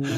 Thank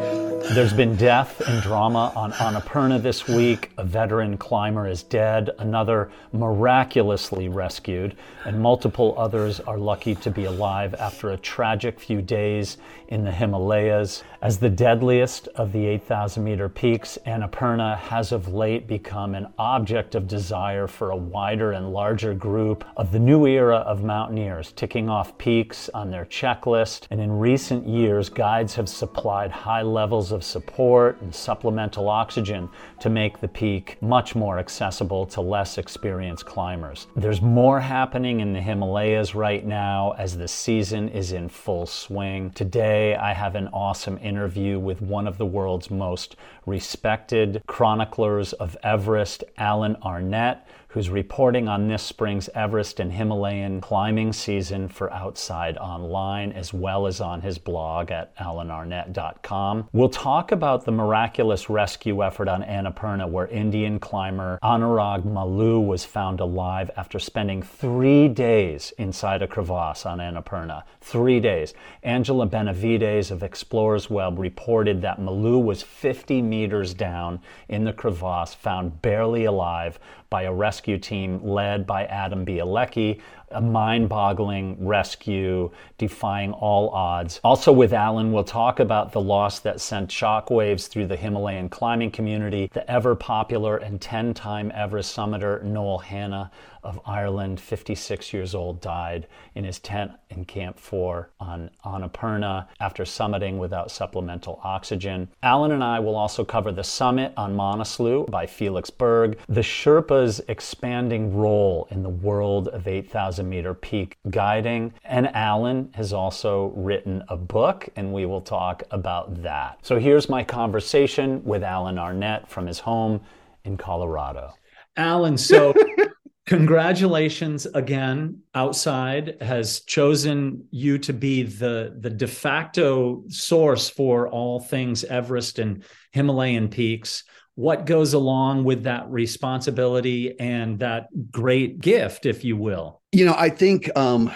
you. There's been death and drama on Annapurna this week. A veteran climber is dead, another miraculously rescued, and multiple others are lucky to be alive after a tragic few days in the Himalayas. As the deadliest of the 8,000 meter peaks, Annapurna has of late become an object of desire for a wider and larger group of the new era of mountaineers, ticking off peaks on their checklist. And in recent years, guides have supplied high levels of support and supplemental oxygen to make the peak much more accessible to less experienced climbers. There's more happening in the Himalayas right now as the season is in full swing. Today, I have an awesome interview with one of the world's most respected chroniclers of Everest, Alan Arnette who's reporting on this spring's Everest and Himalayan climbing season for Outside Online, as well as on his blog at alanarnette.com. We'll talk about the miraculous rescue effort on Annapurna, where Indian climber Anurag Maloo was found alive after spending three days inside a crevasse on Annapurna. Three days. Angela Benavides of Explorers Web reported that Malu was 50 meters down in the crevasse, found barely alive by a rescue team led by Adam Bielecki, a mind boggling rescue defying all odds. Also, with Alan, we'll talk about the loss that sent shockwaves through the Himalayan climbing community, the ever popular and 10 time Everest summiter Noel Hanna of Ireland, 56 years old, died in his tent in Camp 4 on Annapurna after summiting without supplemental oxygen. Alan and I will also cover the summit on Manaslu by Felix Berg, the Sherpa's expanding role in the world of 8,000 meter peak guiding, and Alan has also written a book, and we will talk about that. So here's my conversation with Alan Arnette from his home in Colorado. Alan, so congratulations again outside has chosen you to be the the de facto source for all things everest and himalayan peaks what goes along with that responsibility and that great gift if you will you know i think um,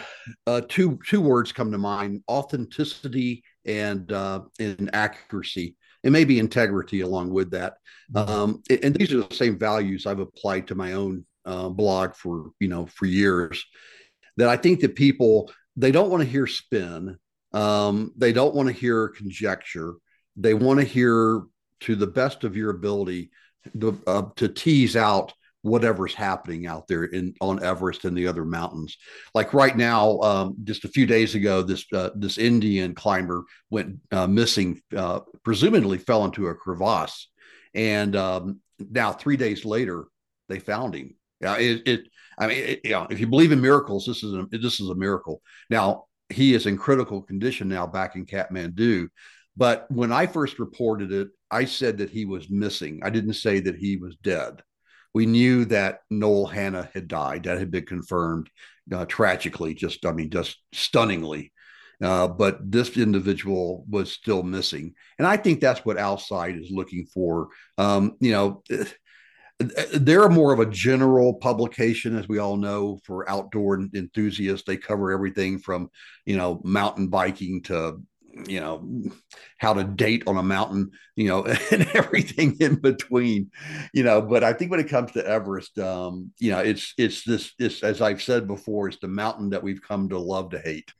uh, two two words come to mind authenticity and uh, and accuracy. And maybe integrity along with that. Um, and these are the same values i've applied to my own uh, blog for you know for years that I think that people they don't want to hear spin, um, they don't want to hear conjecture, they want to hear to the best of your ability uh, to tease out whatever's happening out there in on Everest and the other mountains. Like right now, um, just a few days ago, this uh, this Indian climber went uh, missing, uh, presumably fell into a crevasse, and um, now three days later, they found him. Yeah, it, it I mean, it, you know, if you believe in miracles, this is a, this is a miracle. Now he is in critical condition now back in Kathmandu. But when I first reported it, I said that he was missing. I didn't say that he was dead. We knew that Noel Hanna had died. That had been confirmed uh, tragically, just, I mean, just stunningly. Uh, but this individual was still missing. And I think that's what Outside is looking for. Um, you know, they're more of a general publication as we all know for outdoor enthusiasts they cover everything from you know mountain biking to you know how to date on a mountain you know and everything in between you know but i think when it comes to everest um you know it's it's this it's as i've said before it's the mountain that we've come to love to hate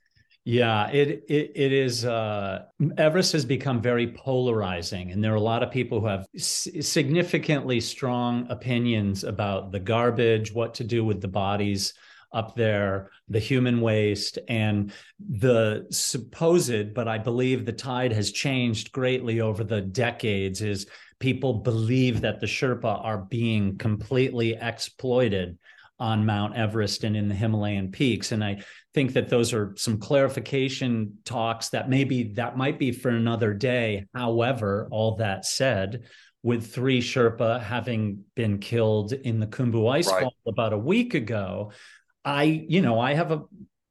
yeah, it it, it is. Uh, Everest has become very polarizing, and there are a lot of people who have s- significantly strong opinions about the garbage, what to do with the bodies up there, the human waste, and the supposed. But I believe the tide has changed greatly over the decades. Is people believe that the Sherpa are being completely exploited on Mount Everest and in the Himalayan peaks. And I think that those are some clarification talks that maybe that might be for another day. However, all that said, with three Sherpa having been killed in the Khumbu ice right. fall about a week ago, I, you know, I have a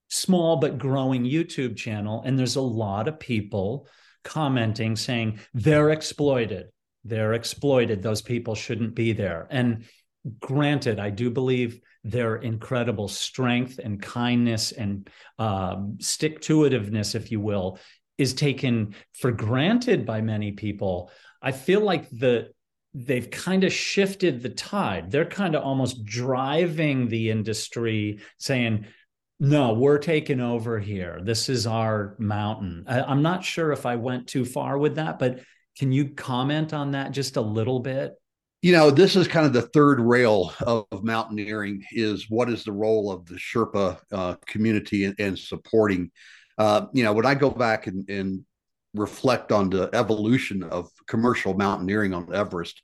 small but growing YouTube channel, and there's a lot of people commenting saying they're exploited. They're exploited. Those people shouldn't be there. And granted, I do believe their incredible strength and kindness and um, stick to itiveness, if you will, is taken for granted by many people. I feel like the they've kind of shifted the tide. They're kind of almost driving the industry, saying, no, we're taking over here. This is our mountain. I, am not sure if I went too far with that, but can you comment on that just a little bit? You know, this is kind of the third rail of, mountaineering is what is the role of the Sherpa uh, community and, and supporting. Uh, you know, when I go back and, and reflect on the evolution of commercial mountaineering on Everest,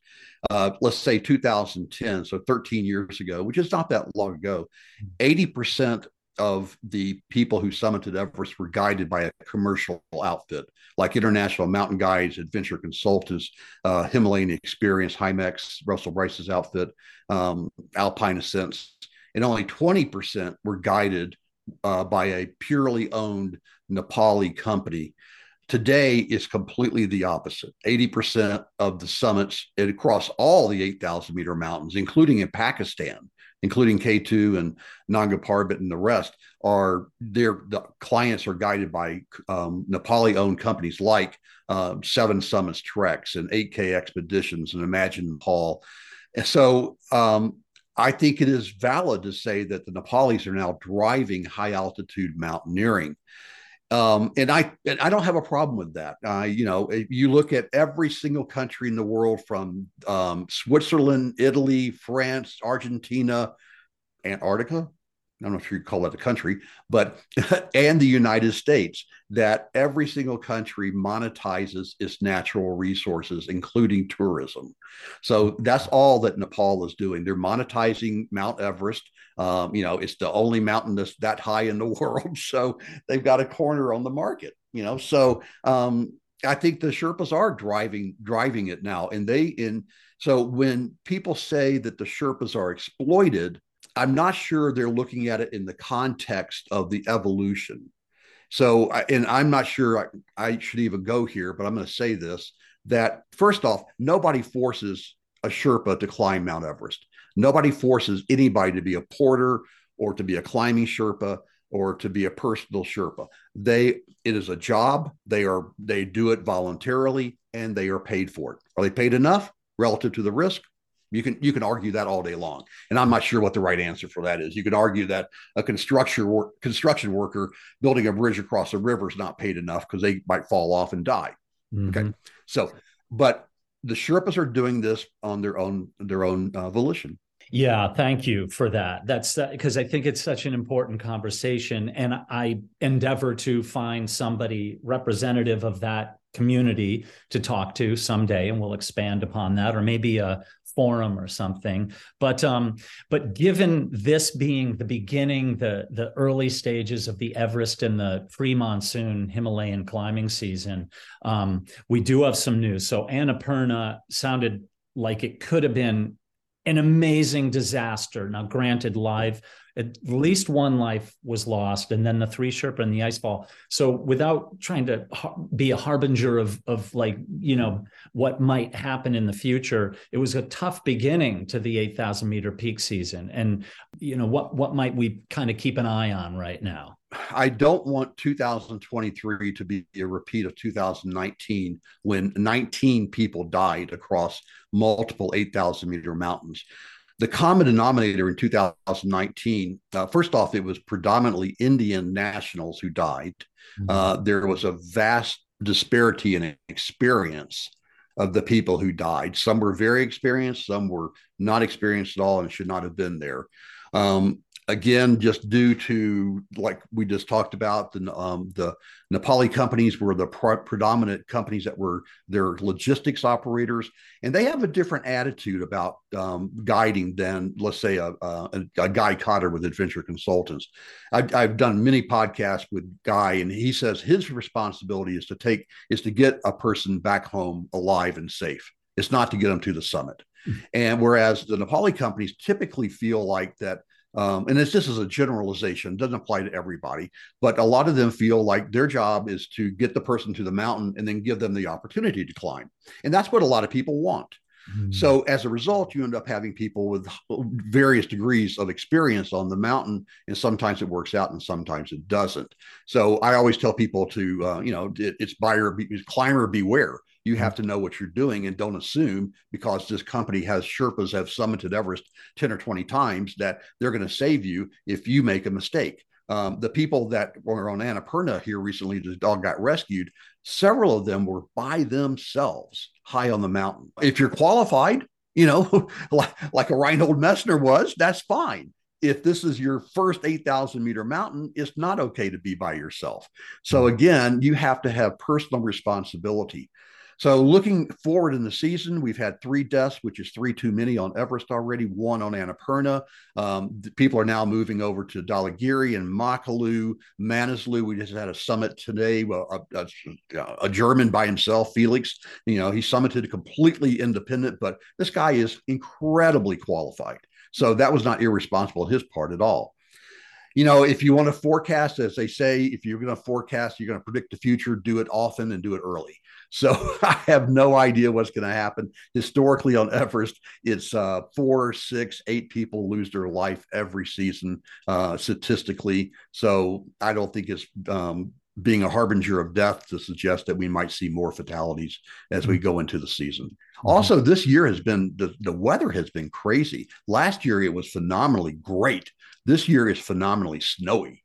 uh, let's say 2010, so 13 years ago, which is not that long ago, 80% of the people who summited Everest were guided by a commercial outfit like International Mountain Guides, Adventure Consultants, uh, Himalayan Experience, Himex, Russell Brice's outfit, um, Alpine Ascents, and only 20% were guided uh, by a purely owned Nepali company Today is completely the opposite. 80% of the summits across all the 8,000 meter mountains, including in Pakistan, including K2 and Nanga Parbat and the rest, are their the clients are guided by um, Nepali owned companies like uh, Seven Summits Treks and 8K Expeditions and Imagine Nepal. And so um, I think it is valid to say that the Nepalis are now driving high altitude mountaineering um, and I and I don't have a problem with that. Uh, you know, you look at every single country in the world from um, Switzerland, Italy, France, Argentina, Antarctica. I'm not sure you call that a country, but and the United States, that every single country monetizes its natural resources, including tourism. So that's all that Nepal is doing. They're monetizing Mount Everest. Um, you know, it's the only mountain that's that high in the world. So they've got a corner on the market, you know. So um, I think the Sherpas are driving driving it now. And they in so when people say that the Sherpas are exploited, I'm not sure they're looking at it in the context of the evolution. So, and I'm not sure I, I should even go here, but I'm going to say this that first off, nobody forces a Sherpa to climb Mount Everest. Nobody forces anybody to be a porter or to be a climbing Sherpa or to be a personal Sherpa. They it is a job. They are they do it voluntarily and they are paid for it. Are they paid enough relative to the risk? You can you can argue that all day long, and I'm not sure what the right answer for that is. You could argue that a construction work, construction worker building a bridge across a river is not paid enough because they might fall off and die. Mm-hmm. Okay, so but the Sherpas are doing this on their own their own uh, volition. Yeah, thank you for that. That's because uh, I think it's such an important conversation, and I endeavor to find somebody representative of that community to talk to someday, and we'll expand upon that, or maybe a forum or something. But um, but given this being the beginning, the the early stages of the Everest and the pre-monsoon Himalayan climbing season, um, we do have some news. So Annapurna sounded like it could have been an amazing disaster. Now, granted, live at least one life was lost, and then the three Sherpa and the icefall. So, without trying to be a harbinger of of like you know what might happen in the future, it was a tough beginning to the eight thousand meter peak season. And you know what what might we kind of keep an eye on right now? I don't want 2023 to be a repeat of 2019 when 19 people died across multiple 8,000 meter mountains the common denominator in 2019, uh, first off, it was predominantly Indian nationals who died. Mm-hmm. Uh, there was a vast disparity in experience of the people who died. Some were very experienced, some were not experienced at all and should not have been there. Um, again, just due to like we just talked about, the um, the Nepali companies were the pre- predominant companies that were their logistics operators, and they have a different attitude about um, guiding than, let's say, a, a, a, Guy Cotter with Adventure Consultants. I've, I've done many podcasts with Guy, and he says his responsibility is to take is to get a person back home alive and safe. It's not to get them to the summit. Hmm. And whereas the Nepali companies typically feel like that um, and this just is a generalization, doesn't apply to everybody, but a lot of them feel like their job is to get the person to the mountain and then give them the opportunity to climb. And that's what a lot of people want. Mm-hmm. So as a result, you end up having people with various degrees of experience on the mountain, and sometimes it works out, and sometimes it doesn't. So I always tell people to, uh, you know, it, it's buyer, be, climber beware. You have to know what you're doing and don't assume because this company has Sherpas have summited Everest 10 or 20 times that they're going to save you if you make a mistake. Um, the people that were on Annapurna here recently, the dog got rescued. Several of them were by themselves high on the mountain. If you're qualified, you know, like, like a Reinhold Messner was, that's fine. If this is your first 8,000 meter mountain, it's not okay to be by yourself. So, mm-hmm. again, you have to have personal responsibility. So, looking forward in the season, we've had three deaths, which is three too many on Everest already, one on Annapurna. Um, people are now moving over to Dhaulagiri and Makalu, Manaslu. We just had a summit today, a, a, a German by himself, Felix. You know, he summited completely independent, but this guy is incredibly qualified. So, that was not irresponsible on his part at all you know, if you want to forecast, as they say, if you're going to forecast, you're going to predict the future, do it often and do it early. So I have no idea what's going to happen. Historically, on Everest, it's uh, four, six, eight people lose their life every season, uh, statistically. So I don't think it's um, being a harbinger of death to suggest that we might see more fatalities as we go into the season. Mm-hmm. Also, this year has been the, the weather has been crazy. Last year it was phenomenally great. This year is phenomenally snowy.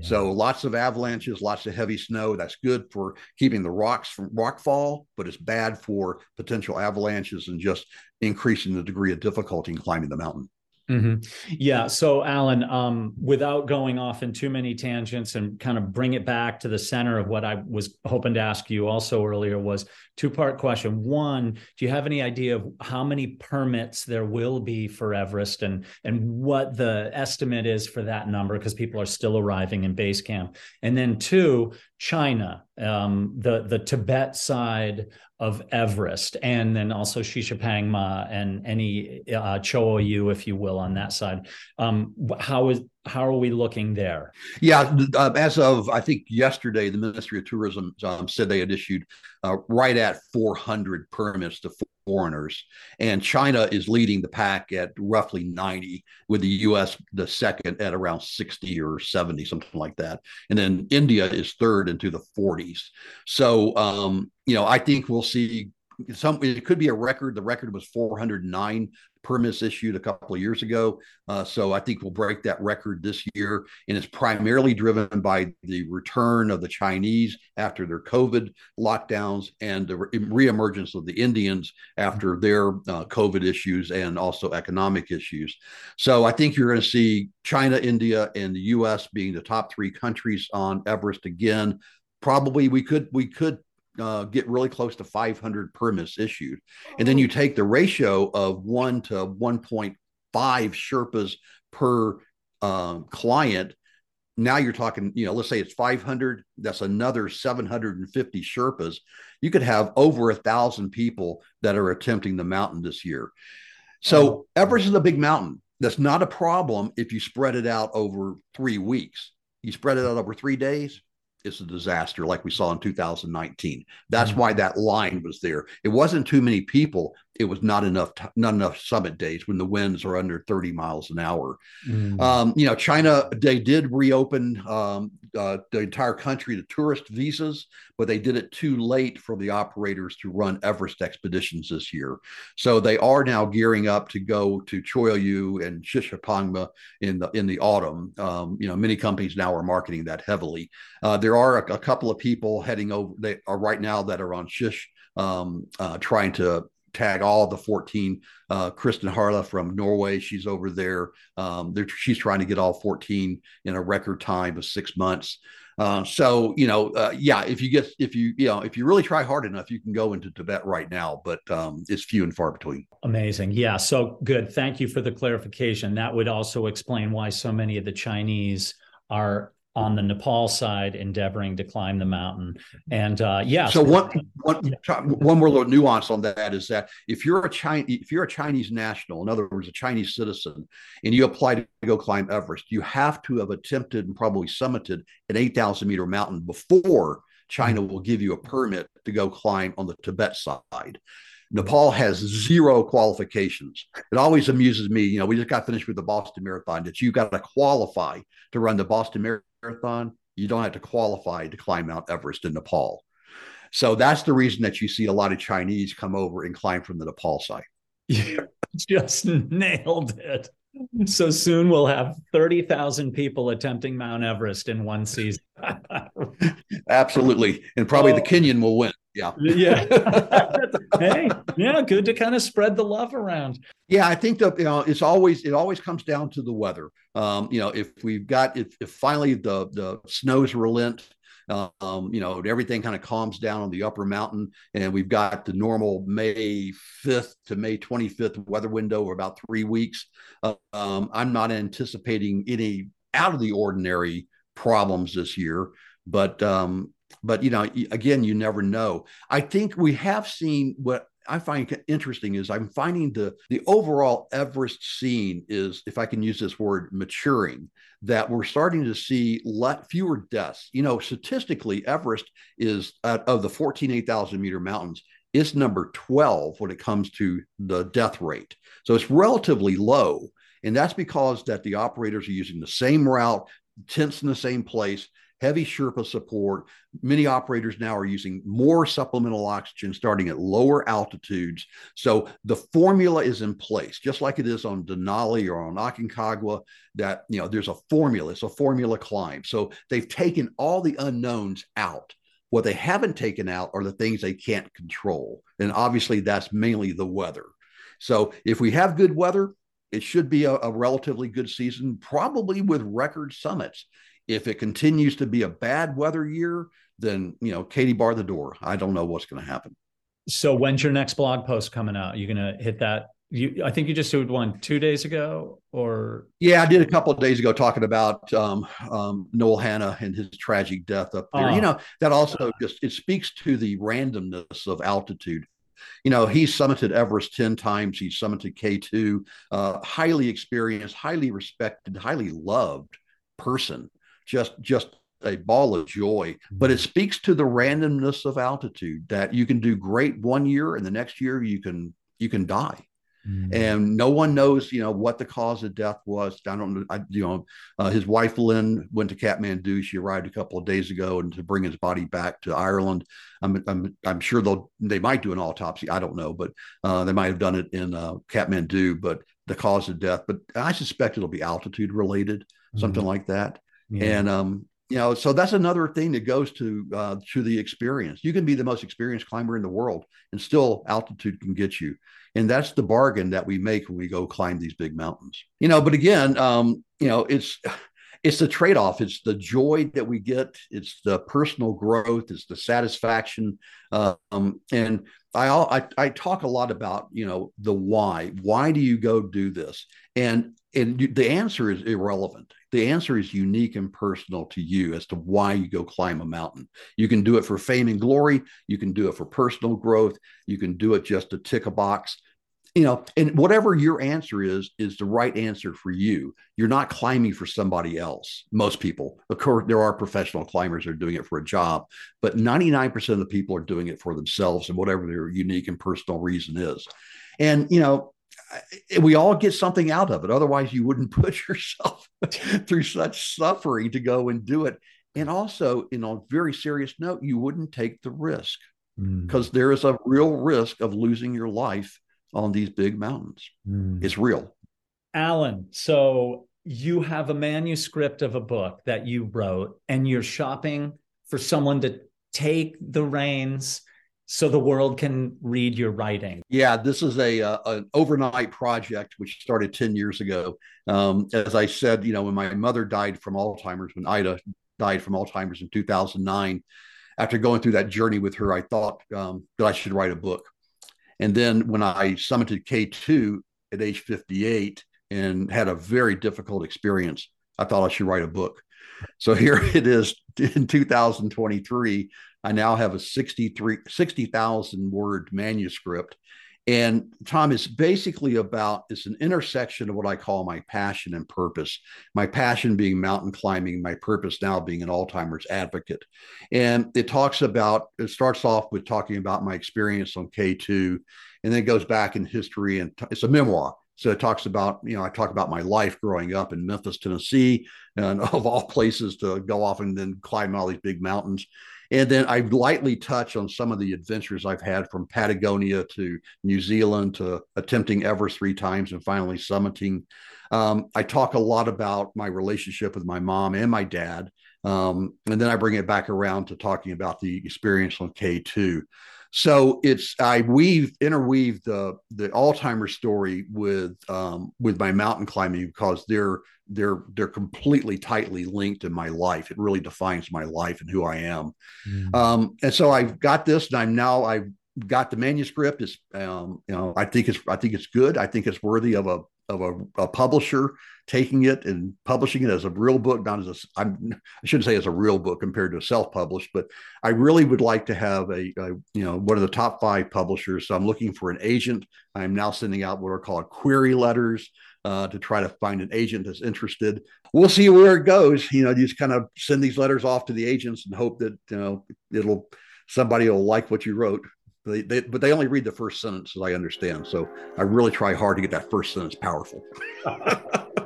So lots of avalanches, lots of heavy snow. That's good for keeping the rocks from rock fall, but it's bad for potential avalanches and just increasing the degree of difficulty in climbing the mountain. Mm-hmm. Yeah. So, Alan, um, without going off in too many tangents and kind of bring it back to the center of what I was hoping to ask you also earlier was two part question. One, do you have any idea of how many permits there will be for Everest and and what the estimate is for that number because people are still arriving in base camp? And then two, China, um, the the Tibet side of Everest, and then also Shishapangma and any uh, Cho if you will, on that side. Um, how is how are we looking there? Yeah, uh, as of I think yesterday, the Ministry of Tourism um, said they had issued uh, right at 400 permits to foreigners, and China is leading the pack at roughly 90, with the U.S. the second at around 60 or 70, something like that, and then India is third into the 40s. So, um, you know, I think we'll see some it could be a record. The record was 409 permits issued a couple of years ago. Uh, so I think we'll break that record this year. And it's primarily driven by the return of the Chinese after their COVID lockdowns and the reemergence of the Indians after their uh, COVID issues and also economic issues. So I think you're going to see China, India, and the U.S. being the top three countries on Everest again. Probably we could we could uh, get really close to 500 permits issued. And then you take the ratio of one to 1.5 Sherpas per um, client. Now you're talking, you know, let's say it's 500, that's another 750 Sherpas. You could have over a thousand people that are attempting the mountain this year. So oh. Everest is a big mountain. That's not a problem if you spread it out over three weeks. You spread it out over three days, it's a disaster like we saw in 2019 that's mm-hmm. why that line was there it wasn't too many people it was not enough not enough summit days when the winds are under 30 miles an hour. Mm-hmm. um, you know china they did reopen um, uh, the entire country to tourist visas but they did it too late for the operators to run everest expeditions this year. So they are now gearing up to go to Cho Oyu and shishapangma in the in the autumn. Um, you know many companies now are marketing that heavily. Uh, there are a, a, couple of people heading over they are right now that are on shish um, uh, trying to tag all the 14. Uh, Kristin Harila from Norway, she's over there. Um, she's trying to get all 14 in a record time of six months. Uh, so you know, uh, yeah, if you get if you you know if you really try hard enough, you can go into Tibet right now, but um, it's few and far between. Amazing, yeah. So good. Thank you for the clarification. That would also explain why so many of the Chinese are on the Nepal side endeavoring to climb the mountain. And uh, yeah. So one, one, one more little nuance on that is that if you're a Chinese, if you're a Chinese national, in other words, a Chinese citizen, and you apply to go climb Everest, you have to have attempted and probably summited an 8,000 meter mountain before China mm-hmm. will give you a permit to go climb on the Tibet side. Nepal has zero qualifications. It always amuses me. You know, we just got finished with the Boston Marathon that you got to qualify to run the Boston Marathon. You don't have to qualify to climb Mount Everest in Nepal. So that's the reason that you see a lot of Chinese come over and climb from the Nepal side. You just nailed it. So soon we'll have 30,000 people attempting Mount Everest in one season. Absolutely. And probably oh. the Kenyan will win. Yeah. Yeah. hey, yeah, good to kind of spread the love around. Yeah, I think that you know it's always it always comes down to the weather. Um, you know, if we've got if, if finally the the snows relent, um, you know, everything kind of calms down on the upper mountain, and we've got the normal May 5th to May 25th weather window, or about three weeks. Uh, um, I'm not anticipating any out of the ordinary problems this year, but um, but you know, again, you never know. I think we have seen what I find interesting is I'm finding the the overall Everest scene is, if I can use this word, maturing. That we're starting to see let fewer deaths. You know, statistically, Everest is of the 14 8,000 meter mountains. It's number 12 when it comes to the death rate. So it's relatively low. And that's because that the operators are using the same route, tents in the same place, heavy Sherpa support. Many operators now are using more supplemental oxygen starting at lower altitudes. So the formula is in place, just like it is on Denali or on Aconcagua, that, you know, there's a formula, it's a formula climb. So they've taken all the unknowns out. What they haven't taken out are the things they can't control. And obviously, that's mainly the weather. So if we have good weather, it should be a, a, relatively good season, probably with record summits. If it continues to be a bad weather year, then you know, Katie bar the door. I don't know what's going to happen. So when's your next blog post coming out? You're going to hit that? You, I think you just did one two days ago, or yeah, I did a couple of days ago talking about um, um, Noel Hanna and his tragic death up there. You know, that also just it speaks to the randomness of altitude you know, he's summited Everest 10 times. He's summited K2, uh, highly experienced, highly respected, highly loved person just just a ball of joy but it speaks to the randomness of altitude that you can do great one year and the next year you can you can die. Mm-hmm. and no one knows you know what the cause of death was. I don't know I, you know uh, his wife lynn went to kathmandu. She arrived a couple of days ago and to bring his body back to ireland. I'm i'm, I'm sure they'll they might do an autopsy. I don't know but uh, they might have done it in uh, kathmandu but the cause of death but i suspect it'll be altitude related mm-hmm. something like that yeah. And um, you know, so that's another thing that goes to uh, to the experience. You can be the most experienced climber in the world, and still altitude can get you. And that's the bargain that we make when we go climb these big mountains. You know, but again, um, you know, it's it's the trade-off it's the joy that we get it's the personal growth it's the satisfaction um, and I, I, I talk a lot about you know the why why do you go do this and and the answer is irrelevant the answer is unique and personal to you as to why you go climb a mountain. You can do it for fame and glory. You can do it for personal growth. You can do it just to tick a box. You know, and whatever your answer is, is the right answer for you. You're not climbing for somebody else. Most people, of course, there are professional climbers that are doing it for a job, but 99% of the people are doing it for themselves and whatever their unique and personal reason is. And, you know, we all get something out of it. Otherwise, you wouldn't put yourself through such suffering to go and do it. And also, in a very serious note, you wouldn't take the risk because mm. there is a real risk of losing your life on these big mountains. Mm. It's real. Alan, so you have a manuscript of a book that you wrote, and you're shopping for someone to take the reins so the world can read your writing? Yeah, this is a, uh, an overnight project which started 10 years ago. Um, as I said, you know, when my mother died from Alzheimer's, when Ida died from Alzheimer's in 2009, after going through that journey with her, I thought um, that I should write a book. And then when I summited K2 at age 58 and had a very difficult experience, I thought I should write a book. So here it is in 2023. I now have a 63 60,000 word manuscript And Tom is basically about it's an intersection of what I call my passion and purpose. My passion being mountain climbing, my purpose now being an Alzheimer's advocate. And it talks about it starts off with talking about my experience on K2 and then it goes back in history and t- it's a memoir. So it talks about, you know, I talk about my life growing up in Memphis, Tennessee, and of all places to go off and then climb all these big mountains. And then I lightly touch on some of the adventures I've had from Patagonia to New Zealand to attempting Everest three times and finally summiting. Um, I talk a lot about my relationship with my mom and my dad. Um, and then I bring it back around to talking about the experience on K2. So it's I weave interweave the the Alzheimer's story with um, with my mountain climbing because they're they're they're completely tightly linked in my life. It really defines my life and who I am. Mm. Um, and so I've got this, and I'm now I've got the manuscript. It's um, you know I think it's I think it's good. I think it's worthy of a of a, a, publisher taking it and publishing it as a real book, not as a, I'm, I shouldn't say as a real book compared to self-published, but I really would like to have a, a, you know, one of the top five publishers. So I'm looking for an agent. I'm now sending out what are called query letters uh, to try to find an agent that's interested. We'll see where it goes. You know, you just kind of send these letters off to the agents and hope that, you know, it'll, somebody will like what you wrote. They, they, but they only read the first sentence, as I understand. So I really try hard to get that first sentence powerful.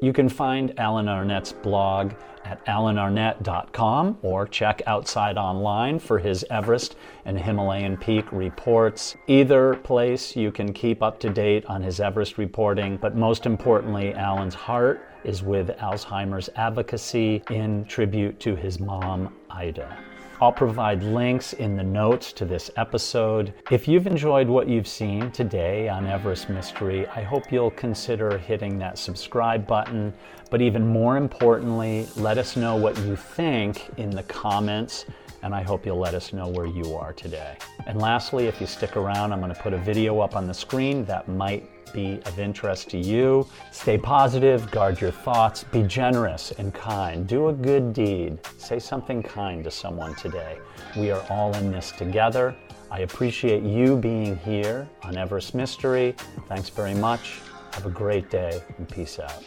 you can find Alan Arnette's blog at alanarnette.com or check Outside Online for his Everest and Himalayan Peak reports. Either place you can keep up to date on his Everest reporting, but most importantly, Alan's heart is with Alzheimer's advocacy in tribute to his mom, Ida. I'll provide links in the notes to this episode. If you've enjoyed what you've seen today on Everest Mystery, I hope you'll consider hitting that subscribe button. But even more importantly, let us know what you think in the comments and I hope you'll let us know where you are today. And lastly, if you stick around, I'm going to put a video up on the screen that might be of interest to you. Stay positive, guard your thoughts, be generous and kind. Do a good deed. Say something kind to someone today. We are all in this together. I appreciate you being here on Everest Mystery. Thanks very much. Have a great day and peace out.